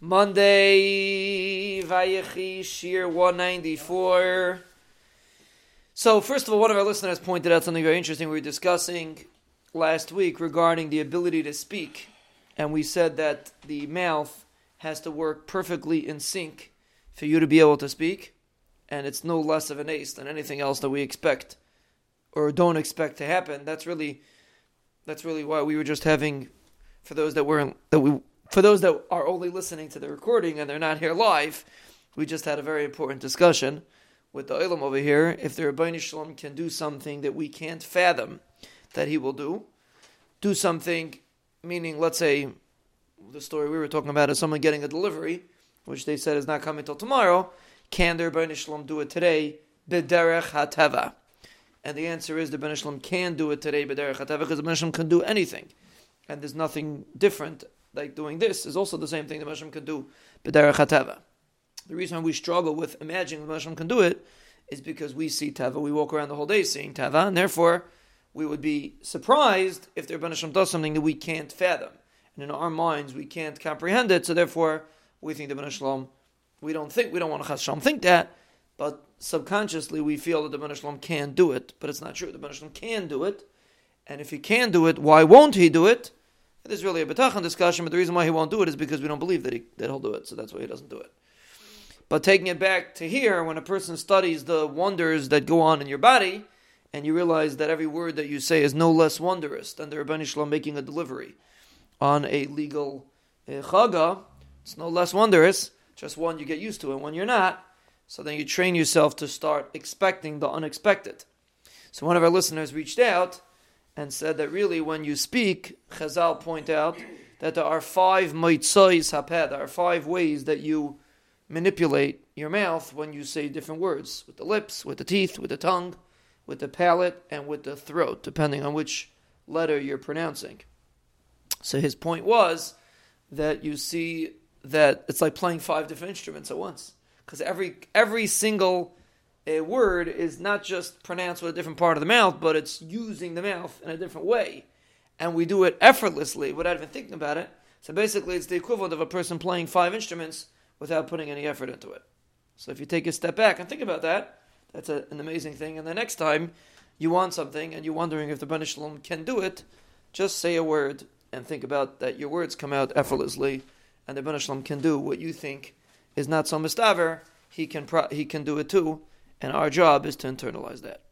Monday, Vayechi, Shiur 194. So, first of all, one of our listeners pointed out something very interesting. We were discussing last week regarding the ability to speak, and we said that the mouth has to work perfectly in sync for you to be able to speak, and it's no less of an ace than anything else that we expect or don't expect to happen. That's really that's really why we were just having for those that weren't that we for those that are only listening to the recording and they're not here live, we just had a very important discussion with the Olam over here. If the Rabbi Shalom can do something that we can't fathom that he will do, do something, meaning, let's say, the story we were talking about is someone getting a delivery, which they said is not coming till tomorrow. Can the Rabbi Shalom do it today? B'derech hateva. And the answer is the Ben Shalom can do it today, b'derech hateva, because the Ben Shalom can do anything. And there's nothing different like doing this is also the same thing that Hashem can do b'derech hateva. The reason we struggle with imagining that Hashem can do it is because we see teva, we walk around the whole day seeing teva, and therefore we would be surprised if the Rebbe Hashem does something that we can't fathom, and in our minds we can't comprehend it. So therefore we think the Ben Shalom, we don't think we don't want to Hashem think that, but subconsciously we feel that the Ben Shalom can do it, but it's not true. The Ben Shalom can do it, and if he can do it, why won't he do it? There's really a betachan discussion, but the reason why he won't do it is because we don't believe that, he, that he'll do it, so that's why he doesn't do it. But taking it back to here, when a person studies the wonders that go on in your body, and you realize that every word that you say is no less wondrous than the Rabbi Shalom making a delivery on a legal uh, chaga, it's no less wondrous, just one you get used to, and when you're not, so then you train yourself to start expecting the unexpected. So one of our listeners reached out and said that really when you speak, Chazal point out that there are five motzaos hapeh, there are five ways that you manipulate your mouth when you say different words, with the lips, with the teeth, with the tongue, with the palate, and with the throat, depending on which letter you're pronouncing. So his point was that you see that it's like playing five different instruments at once, because every every single a word is not just pronounced with a different part of the mouth, but it's using the mouth in a different way. And we do it effortlessly without even thinking about it. So basically, it's the equivalent of a person playing five instruments without putting any effort into it. So if you take a step back and think about that, that's a, an amazing thing. And the next time you want something and you're wondering if the Ben Shalom can do it, just say a word and think about that your words come out effortlessly and the Ben Shalom can do what you think is not so mistaver, he can, pro- he can do it too and our job is to internalize that.